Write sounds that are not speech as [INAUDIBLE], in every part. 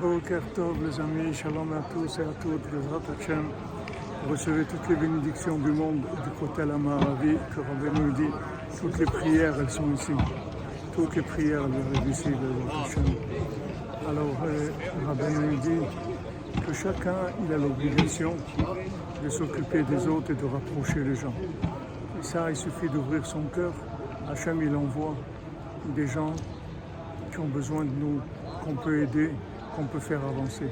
Boker Tov, les amis, shalom à tous et à toutes, Bezrat Hashem. Recevez toutes les bénédictions du monde du côté Amaravi, que Rabbi nous dit. Toutes les prières, elles sont ici. Toutes les prières, elles arrivent ici, Bezrat Hashem. Alors, euh, Rabbi nous dit que chacun, il a l'obligation de s'occuper des autres et de rapprocher les gens. Et ça, il suffit d'ouvrir son cœur. Hachem, il envoie des gens qui ont besoin de nous, qu'on peut aider, qu'on peut faire avancer.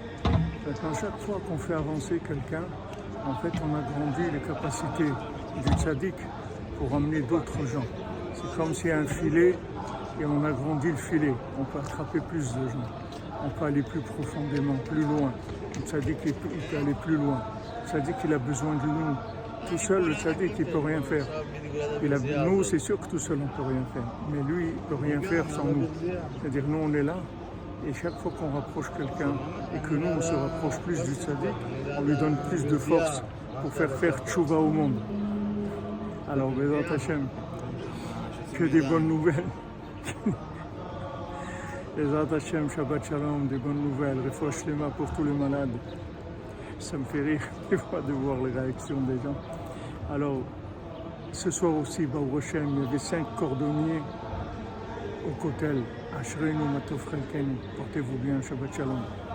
Maintenant, chaque fois qu'on fait avancer quelqu'un, en fait, on agrandit les capacités du tzaddik pour amener d'autres gens. C'est comme s'il y a un filet et on agrandit le filet. On peut attraper plus de gens. On peut aller plus profondément, plus loin. Le tzaddik, il peut aller plus loin. Le tzaddik, il a besoin de nous. Tout seul, le tzaddik, il ne peut rien faire. Nous, c'est sûr que tout seul, on ne peut rien faire. Mais lui, il ne peut rien faire sans nous. C'est-à-dire, nous, on est là. Et chaque fois qu'on rapproche quelqu'un et que nous, on se rapproche plus du tzaddik, on lui donne plus de force pour faire faire tchouva au monde. Alors, Bézat Hachem, que des bonnes nouvelles. [LAUGHS] Bézat Hachem, Shabbat Shalom, des bonnes nouvelles. Refouach Lema pour tous les malades. Ça me fait rire [LAUGHS] des fois de voir les réactions des gens. Alors, ce soir aussi, Hashem, il y avait cinq cordonniers הוא כותל, אשרינו מטוף חלקנו, פורטבו בין שבת שלום.